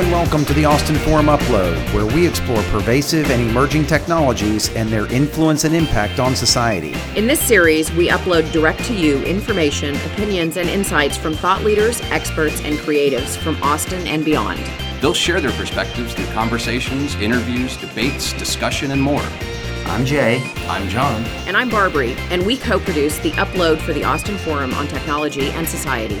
and welcome to the Austin Forum Upload, where we explore pervasive and emerging technologies and their influence and impact on society. In this series, we upload direct to you information, opinions, and insights from thought leaders, experts, and creatives from Austin and beyond. They'll share their perspectives through conversations, interviews, debates, discussion, and more. I'm Jay. I'm John. And I'm Barbary, and we co produce the upload for the Austin Forum on Technology and Society.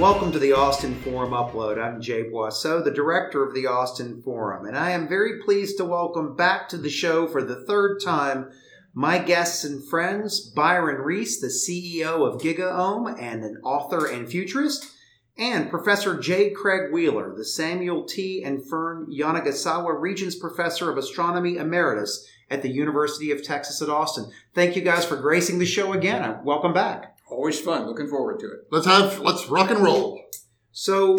Welcome to the Austin Forum Upload. I'm Jay Boisseau, the director of the Austin Forum, and I am very pleased to welcome back to the show for the third time my guests and friends, Byron Reese, the CEO of GigaOM and an author and futurist, and Professor J. Craig Wheeler, the Samuel T. and Fern Yanagisawa Regents Professor of Astronomy Emeritus at the University of Texas at Austin. Thank you guys for gracing the show again. Welcome back. Always fun. Looking forward to it. Let's have let's rock and roll. So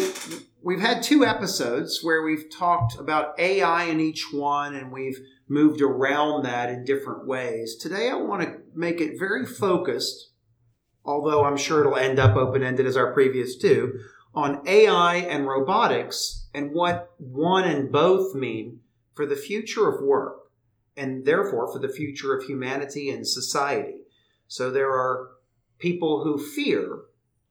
we've had two episodes where we've talked about AI in each one and we've moved around that in different ways. Today I want to make it very focused, although I'm sure it'll end up open-ended as our previous two, on AI and robotics and what one and both mean for the future of work and therefore for the future of humanity and society. So there are people who fear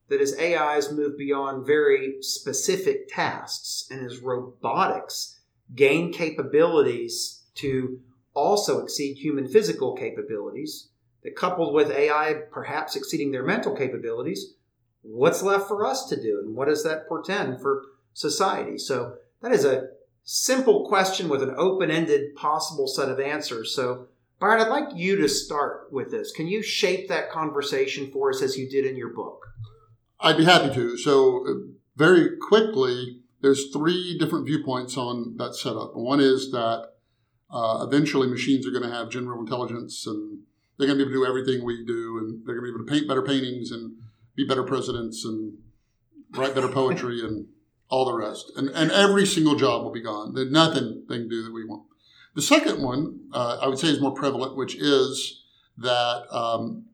that as AIs move beyond very specific tasks and as robotics gain capabilities to also exceed human physical capabilities, that coupled with AI perhaps exceeding their mental capabilities, what's left for us to do? And what does that portend for society? So that is a simple question with an open ended possible set of answers. So Byron, I'd like you to start with this. Can you shape that conversation for us as you did in your book? I'd be happy to. So, uh, very quickly, there's three different viewpoints on that setup. One is that uh, eventually machines are going to have general intelligence and they're going to be able to do everything we do and they're going to be able to paint better paintings and be better presidents and write better poetry and all the rest. And, and every single job will be gone. There's nothing they can do that we want. The second one, uh, I would say, is more prevalent, which is that um,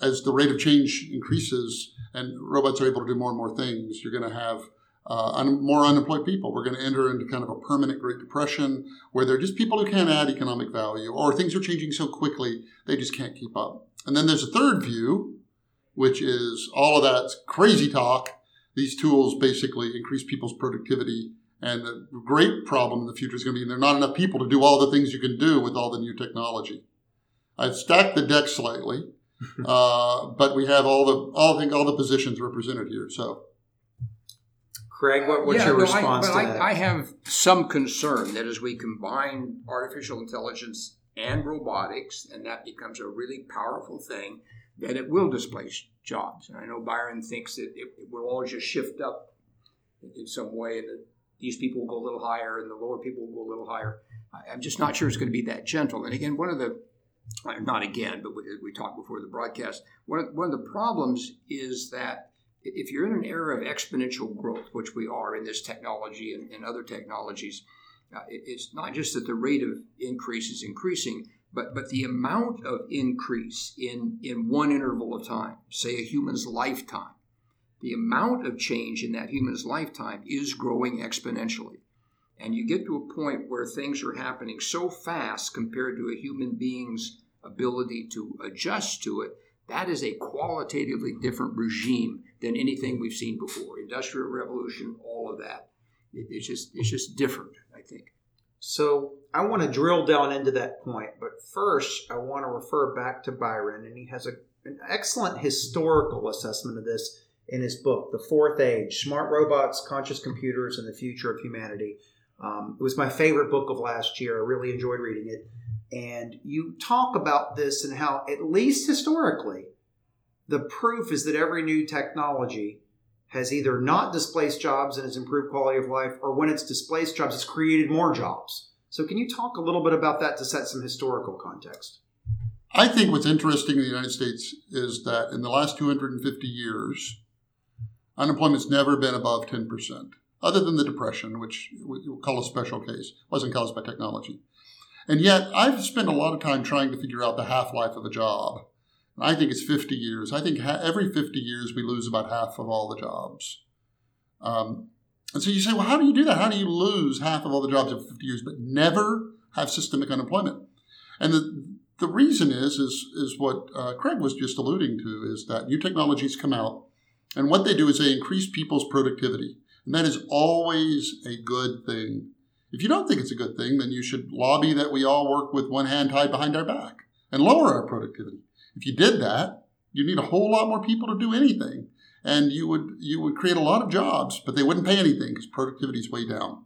as the rate of change increases and robots are able to do more and more things, you're going to have uh, un- more unemployed people. We're going to enter into kind of a permanent Great Depression where they're just people who can't add economic value, or things are changing so quickly they just can't keep up. And then there's a third view, which is all of that crazy talk. These tools basically increase people's productivity and the great problem in the future is going to be there are not enough people to do all the things you can do with all the new technology. I've stacked the deck slightly, uh, but we have all the all I think all the positions represented here. So, Craig, what, what's yeah, your no, response I, to I, that? I have some concern that as we combine artificial intelligence and robotics, and that becomes a really powerful thing, that it will displace jobs. And I know Byron thinks that it, it will all just shift up in some way that these people will go a little higher and the lower people will go a little higher. I, am just not sure it's going to be that gentle. And again, one of the uh, not again, but we, we talked before the broadcast. One of, one of the problems is that if you're in an era of exponential growth, which we are in this technology and, and other technologies, uh, it, it's not just that the rate of increase is increasing, but but the amount of increase in in one interval of time, say a human's lifetime, the amount of change in that human's lifetime is growing exponentially. And you get to a point where things are happening so fast compared to a human being's ability to adjust to it. That is a qualitatively different regime than anything we've seen before. Industrial revolution, all of that. It's just it's just different, I think. So I want to drill down into that point, but first I want to refer back to Byron, and he has a, an excellent historical assessment of this in his book, The Fourth Age Smart Robots, Conscious Computers, and the Future of Humanity. Um, it was my favorite book of last year. I really enjoyed reading it. And you talk about this and how, at least historically, the proof is that every new technology has either not displaced jobs and has improved quality of life, or when it's displaced jobs, it's created more jobs. So, can you talk a little bit about that to set some historical context? I think what's interesting in the United States is that in the last 250 years, unemployment's never been above 10%, other than the Depression, which we'll call a special case, wasn't caused by technology. And yet, I've spent a lot of time trying to figure out the half life of a job. I think it's 50 years. I think ha- every 50 years we lose about half of all the jobs. Um, And so you say, well, how do you do that? How do you lose half of all the jobs in 50 years, but never have systemic unemployment? And the, the reason is, is, is what uh, Craig was just alluding to, is that new technologies come out, and what they do is they increase people's productivity. And that is always a good thing. If you don't think it's a good thing, then you should lobby that we all work with one hand tied behind our back and lower our productivity. If you did that, you need a whole lot more people to do anything and you would you would create a lot of jobs, but they wouldn't pay anything because productivity is way down.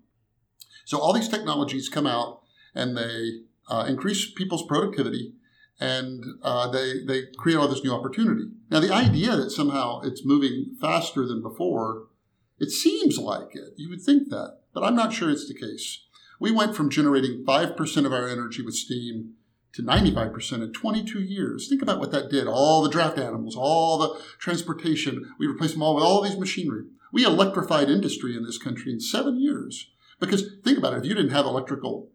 So all these technologies come out and they uh, increase people's productivity, and uh, they they create all this new opportunity. Now the idea that somehow it's moving faster than before, it seems like it. You would think that, but I'm not sure it's the case. We went from generating five percent of our energy with steam to 95% in 22 years. Think about what that did. All the draft animals, all the transportation, we replaced them all with all these machinery. We electrified industry in this country in seven years. Because think about it, if you didn't have electrical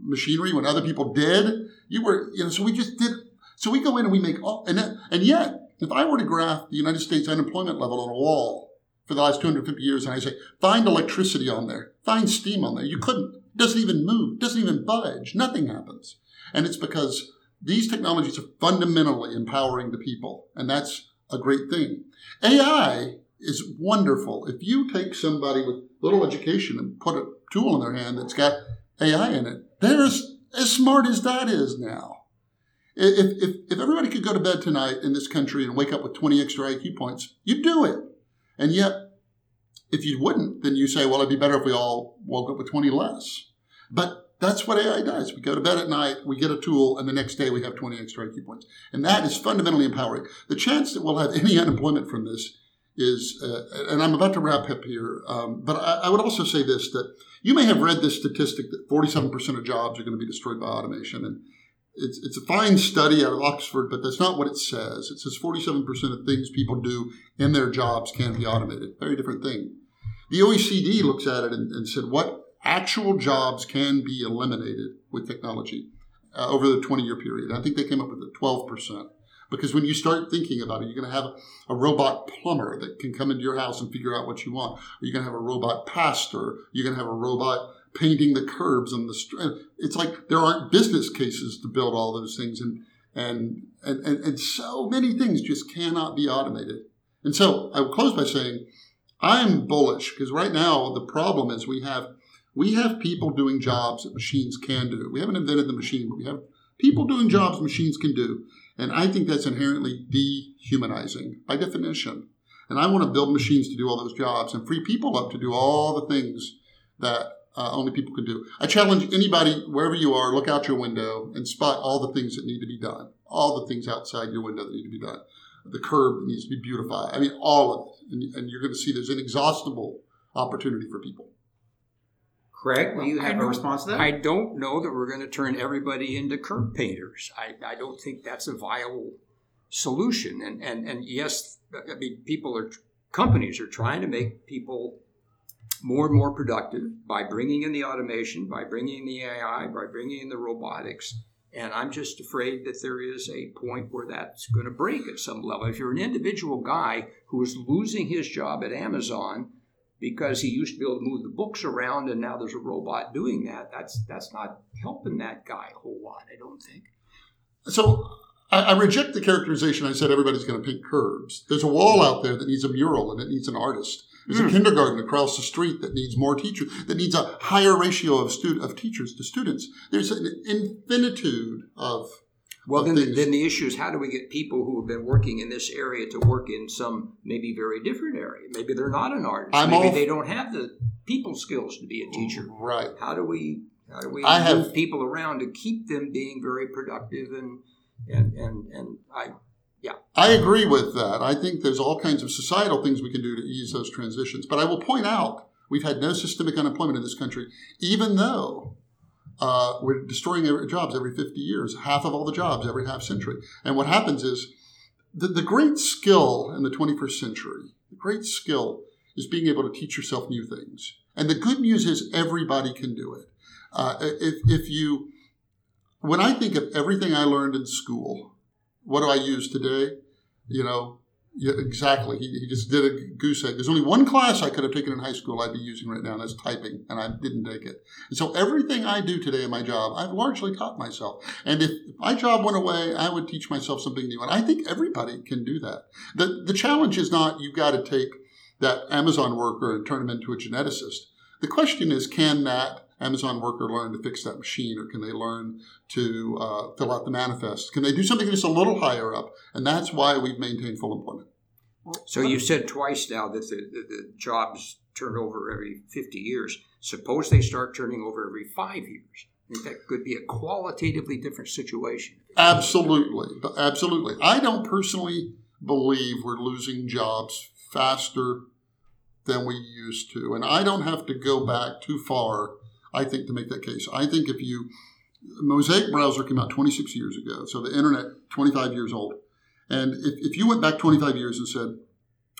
machinery when other people did, you were, you know, so we just did, so we go in and we make all, and, and yet, if I were to graph the United States unemployment level on a wall for the last 250 years, and I say, find electricity on there, find steam on there, you couldn't. It doesn't even move, doesn't even budge, nothing happens. And it's because these technologies are fundamentally empowering the people. And that's a great thing. AI is wonderful. If you take somebody with little education and put a tool in their hand that's got AI in it, they're as, as smart as that is now. If, if, if everybody could go to bed tonight in this country and wake up with 20 extra IQ points, you'd do it. And yet, if you wouldn't, then you say, well, it'd be better if we all woke up with 20 less. But that's what AI does. We go to bed at night, we get a tool, and the next day we have 20 extra IQ points. And that is fundamentally empowering. The chance that we'll have any unemployment from this is, uh, and I'm about to wrap up here, um, but I, I, would also say this that you may have read this statistic that 47% of jobs are going to be destroyed by automation. And it's, it's a fine study out of Oxford, but that's not what it says. It says 47% of things people do in their jobs can be automated. Very different thing. The OECD looks at it and, and said, what actual jobs can be eliminated with technology uh, over the 20 year period. I think they came up with a 12%. Because when you start thinking about it, you're going to have a robot plumber that can come into your house and figure out what you want. Or you're going to have a robot pastor. You're going to have a robot painting the curbs on the street. It's like there aren't business cases to build all those things. And, and, and, and, and so many things just cannot be automated. And so I would close by saying I'm bullish because right now the problem is we have we have people doing jobs that machines can do. We haven't invented the machine, but we have people doing jobs machines can do. And I think that's inherently dehumanizing by definition. And I want to build machines to do all those jobs and free people up to do all the things that uh, only people can do. I challenge anybody, wherever you are, look out your window and spot all the things that need to be done. All the things outside your window that need to be done. The curb that needs to be beautified. I mean, all of it. And, and you're going to see there's inexhaustible opportunity for people. Craig, do you have a response to that? I don't know that we're going to turn everybody into curb painters. I, I don't think that's a viable solution. And, and, and yes, I mean, people are, companies are trying to make people more and more productive by bringing in the automation, by bringing in the AI, by bringing in the robotics. And I'm just afraid that there is a point where that's going to break at some level. If you're an individual guy who is losing his job at Amazon, because he used to be able to move the books around and now there's a robot doing that. That's that's not helping that guy a whole lot, I don't think. So I, I reject the characterization. I said everybody's going to paint curbs. There's a wall out there that needs a mural and it needs an artist. There's mm. a hmm. kindergarten across the street that needs more teachers, that needs a higher ratio of stu- of teachers to students. There's an infinitude of well, then the, then the issue is how do we get people who have been working in this area to work in some maybe very different area? Maybe they're not an artist. I'm maybe all, they don't have the people skills to be a teacher. Right. How do we how do we I move have, people around to keep them being very productive and and and and I yeah. I agree with that. I think there's all kinds of societal things we can do to ease those transitions. But I will point out we've had no systemic unemployment in this country, even though uh, we're destroying every, jobs every 50 years, half of all the jobs every half century. And what happens is the, the great skill in the 21st century, the great skill is being able to teach yourself new things. And the good news is everybody can do it. Uh, if, if you, when I think of everything I learned in school, what do I use today? You know, Yeah, exactly. He, he just did a goose egg. There's only one class I could have taken in high school I'd be using right now, and that's typing, and I didn't take it. And so everything I do today in my job, I've largely taught myself. And if my job went away, I would teach myself something new. And I think everybody can do that. The, the challenge is not you've got to take that Amazon worker and turn him into a geneticist. The question is, can that Amazon worker learn to fix that machine, or can they learn to uh, fill out the manifest? Can they do something just a little higher up? And that's why we've maintained full employment. So you said twice now that the, the, the jobs turn over every 50 years. Suppose they start turning over every five years. That could be a qualitatively different situation. Absolutely. Absolutely. I don't personally believe we're losing jobs faster than we used to. And I don't have to go back too far, I think, to make that case. I think if you, Mosaic browser came out 26 years ago, so the internet, 25 years old. And if, if you went back 25 years and said,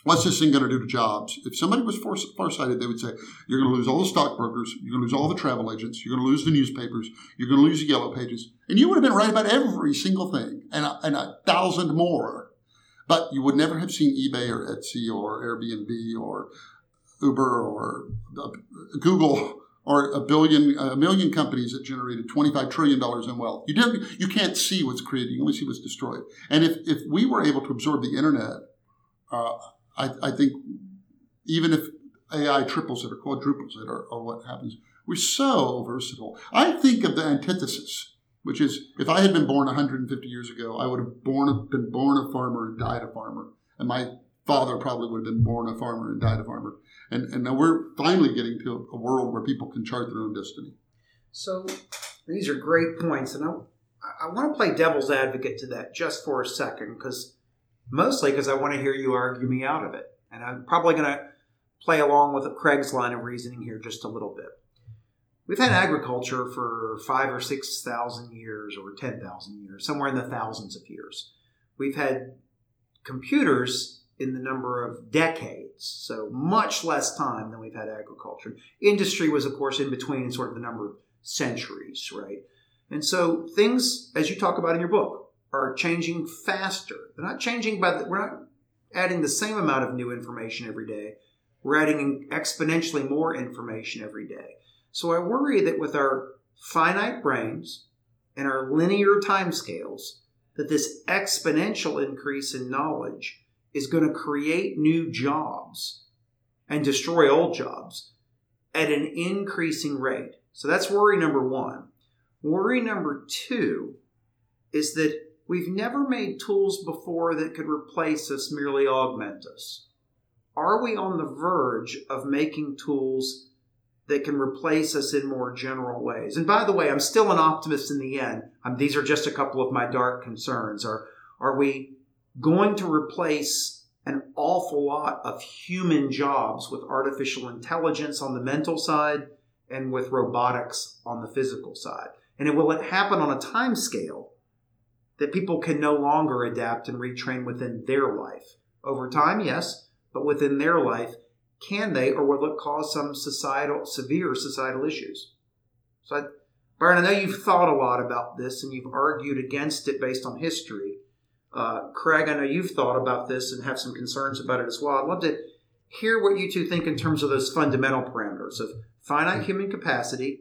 what's this thing going to do to jobs? If somebody was far, farsighted, they would say, you're going to lose all the stockbrokers, you're going to lose all the travel agents, you're going to lose the newspapers, you're going to lose the yellow pages. And you would have been right about every single thing and a, and a thousand more. But you would never have seen eBay or Etsy or Airbnb or Uber or uh, Google or a billion, a million companies that generated $25 trillion in wealth. You, didn't, you can't see what's created, you only see what's destroyed. And if, if we were able to absorb the internet, uh, I, I, think even if AI triples it or quadruples it or, or what happens, we're so versatile. I think of the antithesis, which is if I had been born 150 years ago, I would have born, been born a farmer and died a farmer. And my father probably would have been born a farmer and died a farmer. And, and now we're finally getting to a world where people can chart their own destiny. So these are great points. And I, I want to play devil's advocate to that just for a second, because mostly because I want to hear you argue me out of it. And I'm probably going to play along with Craig's line of reasoning here just a little bit. We've had agriculture for five or six thousand years, or ten thousand years, somewhere in the thousands of years. We've had computers in the number of decades, so much less time than we've had agriculture. Industry was, of course, in between in sort of the number of centuries, right? And so things, as you talk about in your book, are changing faster. They're not changing by the, we're not adding the same amount of new information every day. We're adding exponentially more information every day. So I worry that with our finite brains and our linear timescales, that this exponential increase in knowledge is going to create new jobs and destroy old jobs at an increasing rate. So that's worry number one. Worry number two is that we've never made tools before that could replace us, merely augment us. Are we on the verge of making tools that can replace us in more general ways? And by the way, I'm still an optimist in the end. Um, these are just a couple of my dark concerns. Are, are we going to replace an awful lot of human jobs with artificial intelligence on the mental side and with robotics on the physical side. And it will it happen on a time scale that people can no longer adapt and retrain within their life. Over time, yes, but within their life, can they or will it cause some societal severe societal issues? So I, Byron, I know you've thought a lot about this and you've argued against it based on history. Uh, Craig, I know you've thought about this and have some concerns about it as well. I'd love to hear what you two think in terms of those fundamental parameters of finite human capacity,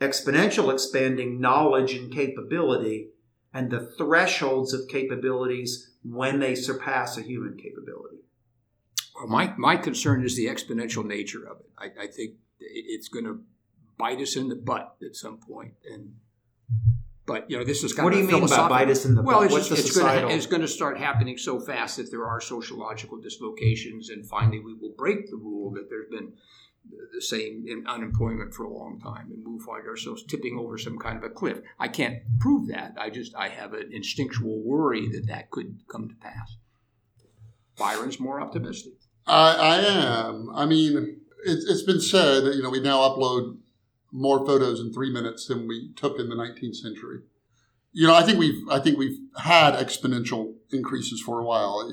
exponential expanding knowledge and capability, and the thresholds of capabilities when they surpass a human capability. Well, my, my concern is the exponential nature of it. I, I think it's going to bite us in the butt at some point, and but you know, this is kind what of do you mean by bite us in the well, it's, What's the it's, societal? Gonna, it's going to start happening so fast that there are sociological dislocations, and finally we will break the rule that there's been the same in unemployment for a long time, and we'll find ourselves tipping over some kind of a cliff. I can't prove that. I just I have an instinctual worry that that could come to pass. Byron's more optimistic. I, I am. I mean, it's, it's been said that you know we now upload more photos in three minutes than we took in the 19th century. You know, I think we've I think we've had exponential increases for a while.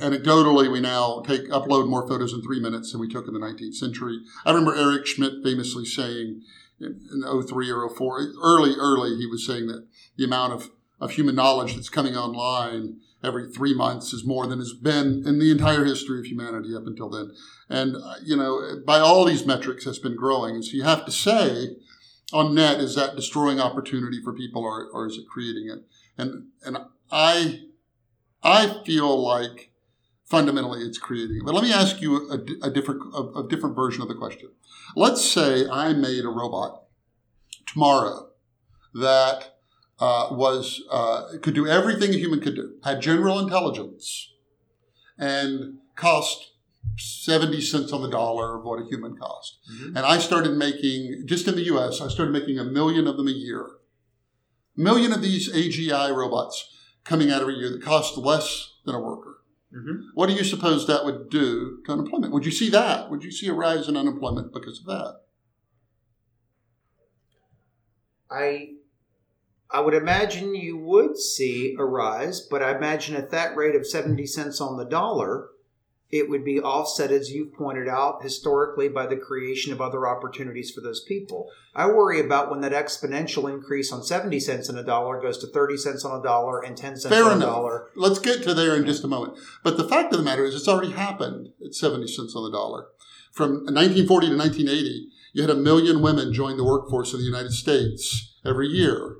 Anecdotally, we now take upload more photos in three minutes than we took in the 19th century. I remember Eric Schmidt famously saying in, in 03 or 04, early, early, he was saying that the amount of of human knowledge that's coming online every three months is more than has been in the entire history of humanity up until then. And, uh, you know, by all these metrics, has been growing. And so you have to say, on net, is that destroying opportunity for people or, or is it creating it? And, and I, I feel like fundamentally it's creating it. But let me ask you a, a different, a, a different version of the question. Let's say I made a robot tomorrow that uh, was uh, could do everything a human could do, had general intelligence, and cost 70 cents on the dollar of what a human cost. Mm-hmm. And I started making, just in the US, I started making a million of them a year. A million of these AGI robots coming out every year that cost less than a worker. Mm-hmm. What do you suppose that would do to unemployment? Would you see that? Would you see a rise in unemployment because of that? I I would imagine you would see a rise, but I imagine at that rate of 70 cents on the dollar, it would be offset, as you've pointed out, historically by the creation of other opportunities for those people. I worry about when that exponential increase on 70 cents on a dollar goes to 30 cents on a dollar and 10 cents Fair on enough. a dollar. Let's get to there in just a moment. But the fact of the matter is, it's already happened at 70 cents on the dollar. From 1940 to 1980, you had a million women join the workforce in the United States every year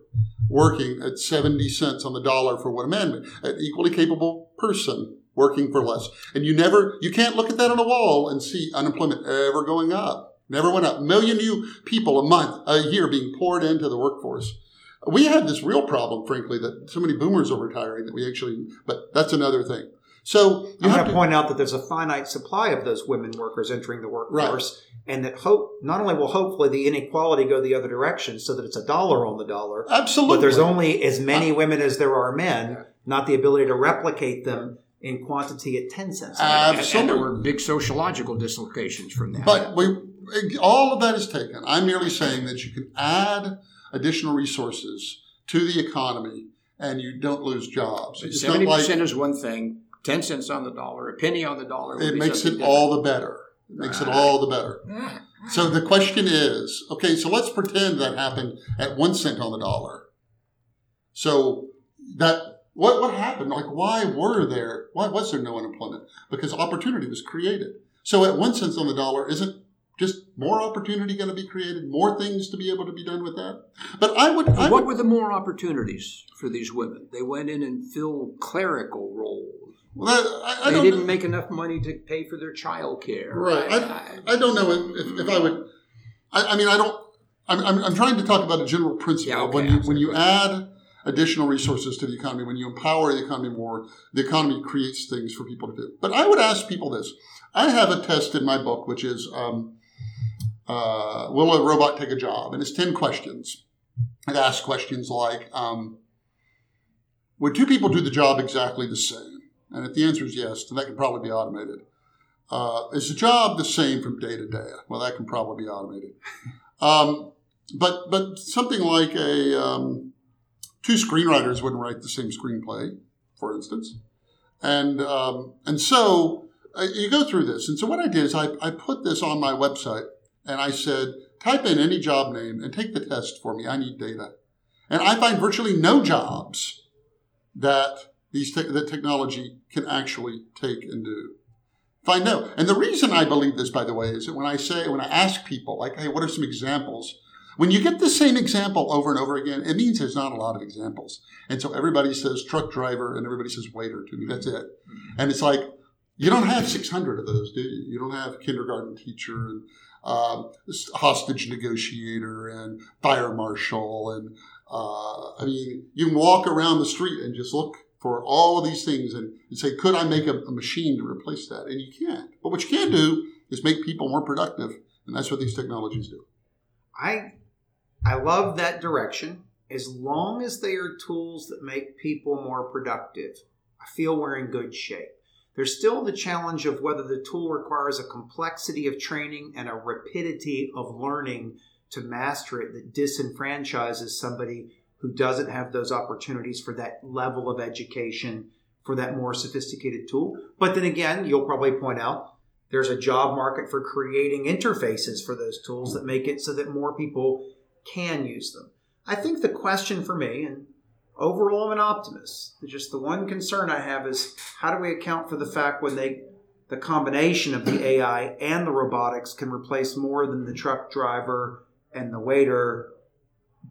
working at 70 cents on the dollar for what a man, an equally capable person working for less. And you never, you can't look at that on a wall and see unemployment ever going up. Never went up. Million new people a month, a year being poured into the workforce. We had this real problem, frankly, that so many boomers are retiring that we actually, but that's another thing. So you I'm have to point out that there's a finite supply of those women workers entering the workforce, right. and that hope not only will hopefully the inequality go the other direction, so that it's a dollar on the dollar. Absolutely, but there's only as many uh, women as there are men, not the ability to replicate them in quantity at ten cents. Absolutely, and there were big sociological dislocations from that. But we, all of that is taken. I'm merely saying that you can add additional resources to the economy and you don't lose jobs. Seventy percent like, is one thing. 10 cents on the dollar, a penny on the dollar. It makes it different. all the better. It makes right. it all the better. Mm-hmm. So the question is okay, so let's pretend that happened at one cent on the dollar. So that what what happened? Like why were there why was there no unemployment? Because opportunity was created. So at one cent on the dollar, isn't just more opportunity going to be created, more things to be able to be done with that. But I would. I what would, were the more opportunities for these women? They went in and filled clerical roles well, I, I they didn't make enough money to pay for their child care. Right. I, I, don't know if, if I would. I, mean, I don't. I'm, I'm, I'm, trying to talk about a general principle. Yeah, okay, when you when you add additional resources to the economy, when you empower the economy more, the economy creates things for people to do. But I would ask people this. I have a test in my book, which is um, uh, Will a Robot Take a Job? And it's 10 questions. It asks questions like um, Would two people do the job exactly the same? And if the answer is yes, then that can probably be automated. Uh, is the job the same from day to day? Well, that can probably be automated. Um, but but something like a um, two screenwriters wouldn't write the same screenplay, for instance, and um, and so uh, you go through this. And so what I did is I, I put this on my website, and I said type in any job name and take the test for me. I need data, and I find virtually no jobs that these te- that technology can actually take and do. Find out. And the reason I believe this, by the way, is that when I say, when I ask people, like, hey, what are some examples? When you get the same example over and over again, it means there's not a lot of examples. And so everybody says truck driver and everybody says waiter to me. That's it. And it's like, you don't have 600 of those, do you? You don't have kindergarten teacher and um, hostage negotiator and fire marshal. And uh, I mean, you can walk around the street and just look for all of these things and, and say, could I make a, a, machine to replace that? And you can't. But what you can do is make people more productive, and that's what these technologies do. I I love that direction as long as they are tools that make people more productive. I feel we're in good shape. There's still the challenge of whether the tool requires a complexity of training and a rapidity of learning to master it that disenfranchises somebody who doesn't have those opportunities for that level of education for that more sophisticated tool. But then again, you'll probably point out there's a job market for creating interfaces for those tools that make it so that more people can use them. I think the question for me, and overall, I'm an optimist. Just the one concern I have is how do we account for the fact when they the combination of the AI and the robotics can replace more than the truck driver and the waiter,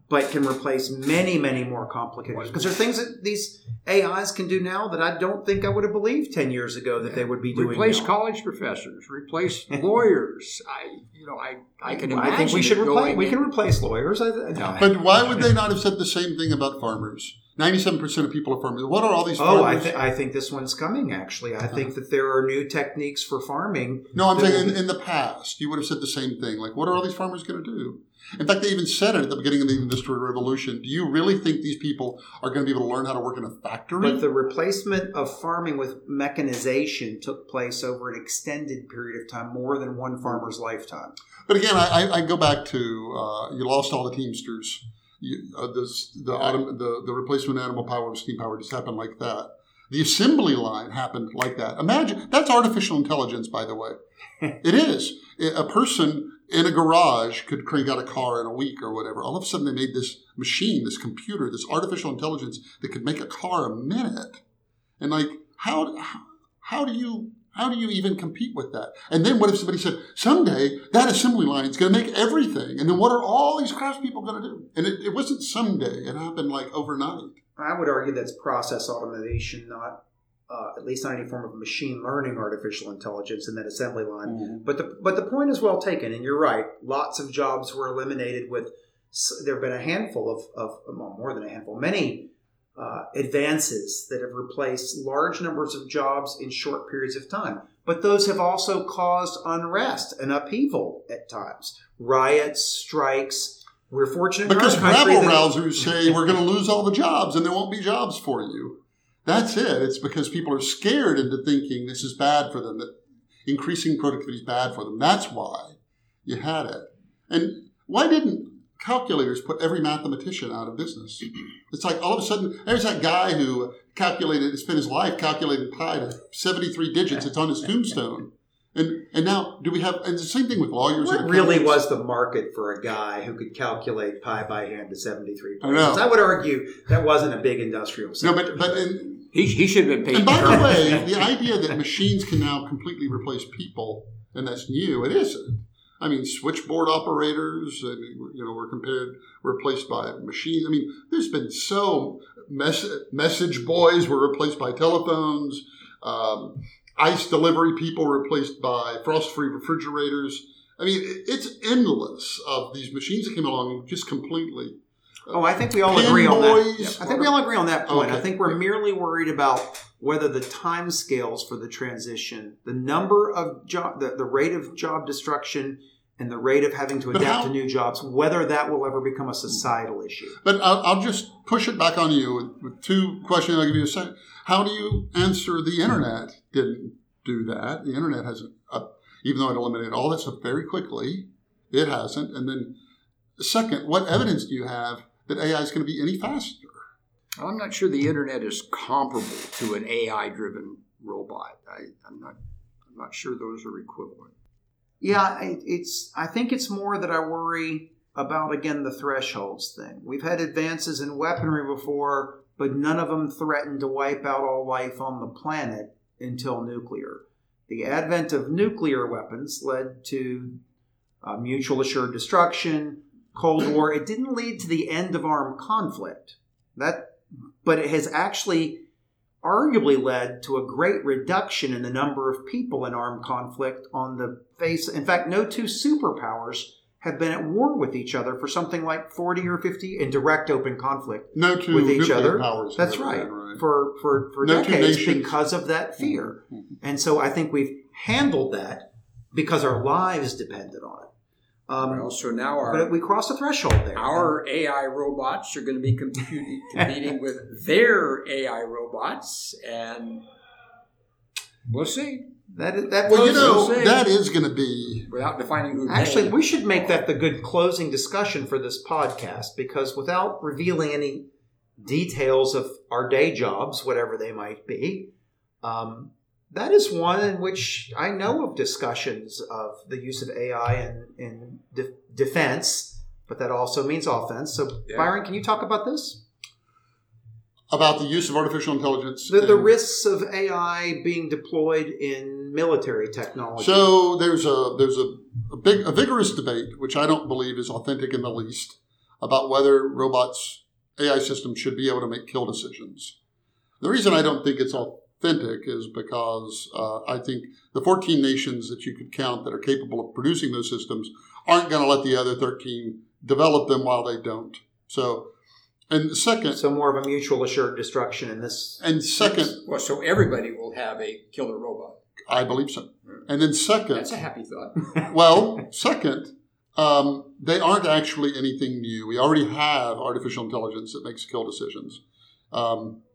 but can replace many, many more complicated. Because there are things that these AIs can do now that I don't think I would have believed ten years ago that they would be doing. Replace now. college professors, replace lawyers. I, you know, I, I can imagine. I think we should replace. We can replace lawyers. I, no. But why would they not have said the same thing about farmers? Ninety-seven percent of people are farmers. What are all these Oh. I, th- I think this one's coming. Actually, I think that there are new techniques for farming. no, I'm saying in, in the past, you would have said the same thing. Like, what are all these farmers going to do? In fact, they even said it at the beginning of the Industrial Revolution. Do you really think these people are going to be able to learn how to work in a factory? But the replacement of farming with mechanization took place over an extended period of time, more than one farmer's lifetime. But again, I, I- I go back to uh, you lost all the Teamsters. You, uh, this, the, autom- the the replacement animal power steam power just happened like that. The assembly line happened like that. Imagine that's artificial intelligence, by the way. it is. A person in a garage could crank out a car in a week or whatever. All of a sudden, they made this machine, this computer, this artificial intelligence that could make a car a minute. And like, how how do you how do you even compete with that? And then what if somebody said, someday that assembly line is going to make everything? And then what are all these craftspeople going to do? And it, it wasn't someday, it happened like overnight. I would argue that's process automation, not uh, at least not any form of machine learning artificial intelligence in that assembly line. But the but the point is well taken, and you're right. Lots of jobs were eliminated. With there have been a handful of, of well, more than a handful, many uh, advances that have replaced large numbers of jobs in short periods of time. But those have also caused unrest and upheaval at times, riots, strikes. We're fortunate Because rabble rousers say we're going to lose all the jobs and there won't be jobs for you. That's it. It's because people are scared into thinking this is bad for them, that increasing productivity is bad for them. That's why you had it. And why didn't calculators put every mathematician out of business? It's like all of a sudden, there's that guy who calculated, spent his life calculating pi to 73 digits. It's on his tombstone. And, and now, do we have, and the same thing with lawyers What and really was the market for a guy who could calculate pi by hand to 73 I know. I would argue that wasn't a big industrial No, but, but in, He, he should have been paid. And by the way, the idea that machines can now completely replace people, and that's new, it isn't. I mean, switchboard operators, and, you know, were compared, replaced by machines. I mean, there's been so mess, message boys were replaced by telephones. Um, ice delivery people replaced by frost-free refrigerators. I mean, it's endless of these machines that came along and just completely. Oh, I think we all agree on that. boys. I think we all agree on that point. I think we're merely worried about whether the time scales for the transition, the number of job, the, the rate of job destruction, and the rate of having to But adapt how- to new jobs, whether that will ever become a societal issue. But I'll, I'll just push it back on you with, with two questions. I'll give you a second. How do you answer the internet didn't do that? The internet hasn't, uh, even though it eliminated all that stuff very quickly, it hasn't. And then, second, what evidence do you have that AI is going to be any faster? I'm not sure the internet is comparable to an AI-driven robot. I, I'm not. I'm not sure those are equivalent. Yeah, it's. I think it's more that I worry about again the thresholds thing. We've had advances in weaponry before, but none of them threatened to wipe out all life on the planet until nuclear. The advent of nuclear weapons led to uh, mutual assured destruction, Cold War. It didn't lead to the end of armed conflict. That, but it has actually arguably led to a great reduction in the number of people in armed conflict on the face. In fact, no two superpowers have been at war with each other for something like 40 or 50 in direct open conflict No two with each other. powers. That's right. been, right. For for for No decades. Mm-hmm. because of that fear. And so I think we've handled that because our lives depended on it. Um, Well, so now our but we crossed a threshold there. our AI robots are going to be computing, competing with their AI robots, and we'll see. that is, that Well, you know, We'll see. that is going to be. Without defining who Actually, they- we should make that the good closing discussion for this podcast because without revealing any details of our day jobs, whatever they might be, um, that is one in which I know of discussions of the use of AI in, in de- defense, but that also means offense. So, Yeah. Byron, can you talk about this? about the use of artificial intelligence. The, the risks of AI being deployed in military technology. So there's a there's a, a big a vigorous debate, which I don't believe is authentic in the least, about whether robots AI systems should be able to make kill decisions. The reason I don't think it's authentic is because uh, I think the 14 nations that you could count that are capable of producing those systems aren't going to let the other 13 develop them while they don't. So, and second, so more of a mutual assured destruction in this. and second, Well, so everybody will have a killer robot. I believe so. And then second, That's a happy thought. well, second, um, they aren't actually anything new. We already have artificial intelligence that makes kill decisions. Um, y-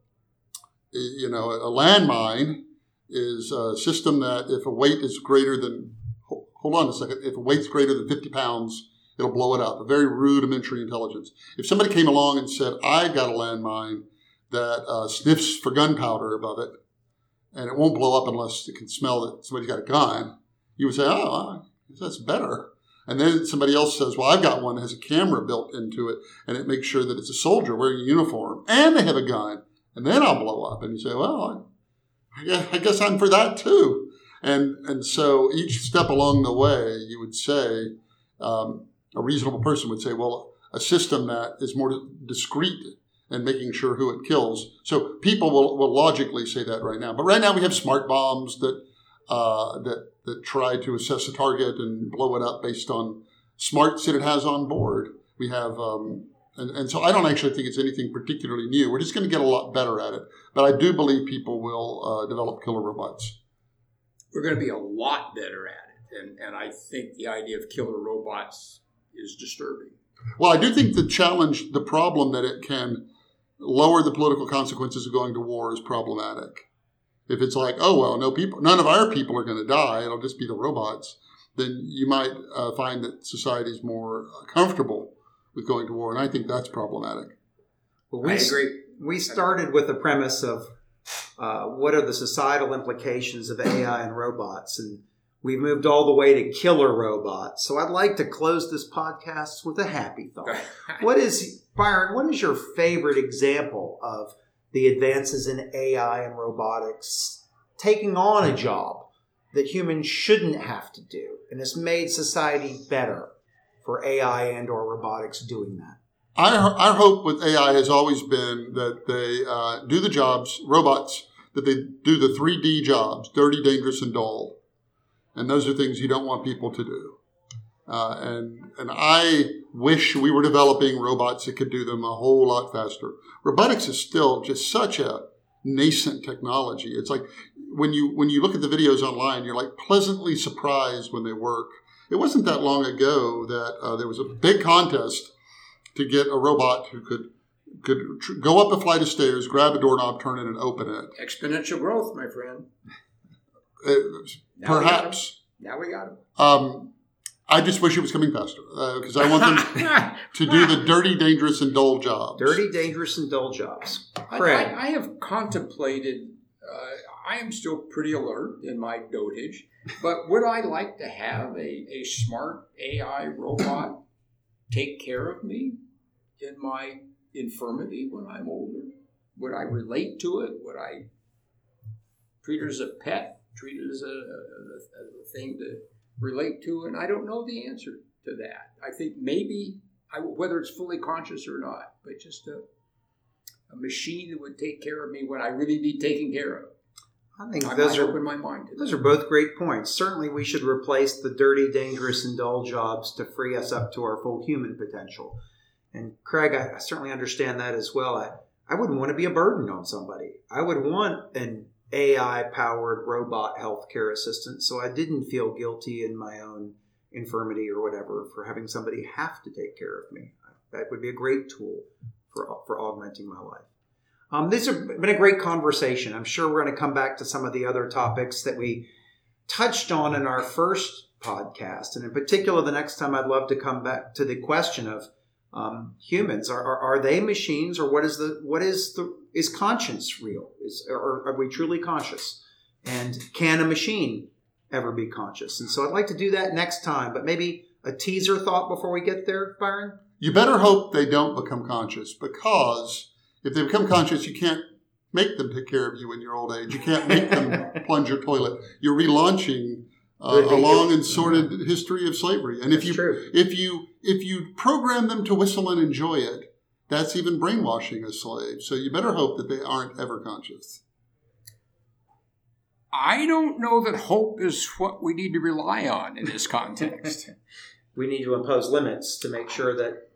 you know, a landmine is a system that if a weight is greater than, hold on a second, if a weight's greater than 50 pounds, it'll blow it up. A very rudimentary intelligence. If somebody came along and said, I got a landmine that uh, sniffs for gunpowder above it, and it won't blow up unless it can smell that somebody's got a gun, you would say, oh, that's better. And then somebody else says, well, I've got one that has a camera built into it, and it makes sure that it's a soldier wearing a uniform, and they have a gun, and then I'll blow up. And you say, well, I guess, I guess I'm for that too. And, and so each step along the way, you would say, um, a reasonable person would say, well, a system that is more discreet and making sure who it kills. So people will, will logically say that right now. But right now we have smart bombs that uh, that that try to assess a target and blow it up based on smarts that it has on board. We have, um, and, and so I don't actually think it's anything particularly new. We're just going to get a lot better at it. But I do believe people will uh, develop killer robots. We're going to be a lot better at it. And, and I think the idea of killer robots is disturbing. Well, I do think the challenge, the problem that it can lower the political consequences of going to war is problematic. If it's like, oh well, no people, none of our people are going to die; it'll just be the robots. Then you might uh, find that society is more comfortable with going to war, and I think that's problematic. Well, we, I agree. We started with the premise of uh, what are the societal implications of AI and robots, and we've moved all the way to killer robots. So I'd like to close this podcast with a happy thought. what is Byron? What is your favorite example of the advances in AI and robotics taking on a job that humans shouldn't have to do, and has made society better for AI and or robotics doing that? Our, our hope with AI has always been that they uh, do the jobs, robots, that they do the 3D jobs, dirty, dangerous, and dull. And those are things you don't want people to do. Uh, and and I wish we were developing robots that could do them a whole lot faster. Robotics is still just such a nascent technology. It's like when you when you look at the videos online, you're like pleasantly surprised when they work. It wasn't that long ago that uh, there was a big contest to get a robot who could could tr- go up a flight of stairs, grab a doorknob, turn it, and open it. Exponential growth, my friend. Uh, Now perhaps. him. Now we got him. Um, I just wish it was coming faster because I want them to do the dirty, dangerous, and dull jobs. Dirty, dangerous, and dull jobs. I, I, I have contemplated. I am still pretty alert in my dotage, but would I like to have a, a smart AI robot take care of me in my infirmity when I'm older? Would I relate to it? Would I treat it as a pet? Treat it as a, a, a, a thing to relate to? And I don't know the answer to that. I think maybe I, whether it's fully conscious or not, but just a a machine that would take care of me when I really need taken care of. I think I those are open my mind those are both great points. Certainly, we should replace the dirty, dangerous, and dull jobs to free us up to our full human potential. And Craig, I, I certainly understand that as well. I, I wouldn't want to be a burden on somebody. I would want an AI-powered robot healthcare assistant, so I didn't feel guilty in my own infirmity or whatever for having somebody have to take care of me. That would be a great tool for for augmenting my life. Um, this has been a great conversation. I'm sure we're going to come back to some of the other topics that we touched on in our first podcast. And in particular, the next time I'd love to come back to the question of um, humans. Are, are, are they machines or what is the, what is the, is conscience real? Is, or are we truly conscious? And can a machine ever be conscious? And so I'd like to do that next time, but maybe a teaser thought before we get there, Byron? You better hope they don't become conscious because If they become conscious, you can't make them take care of you in your old age. You can't make them plunge your toilet. You're relaunching uh, a long and sordid history of slavery. And if That's you true. if you if you program them to whistle and enjoy it, that's even brainwashing a slave. So you better hope that they aren't ever conscious. I don't know that hope is what we need to rely on in this context. we need to impose limits to make sure that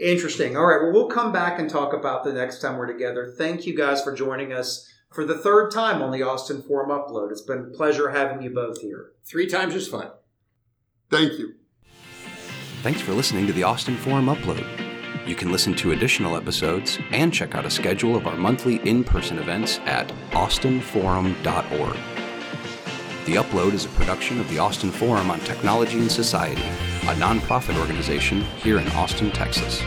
interesting all right well we'll come back and talk about the next time we're together thank you guys for joining us for the third time on the austin forum upload it's been a pleasure having you both here Three times is fun. Thank you. Thanks for listening to the Austin Forum Upload. You can listen to additional episodes and check out a schedule of our monthly in person events at austinforum.org. The Upload is a production of the Austin Forum on Technology and Society, a nonprofit organization here in Austin, Texas.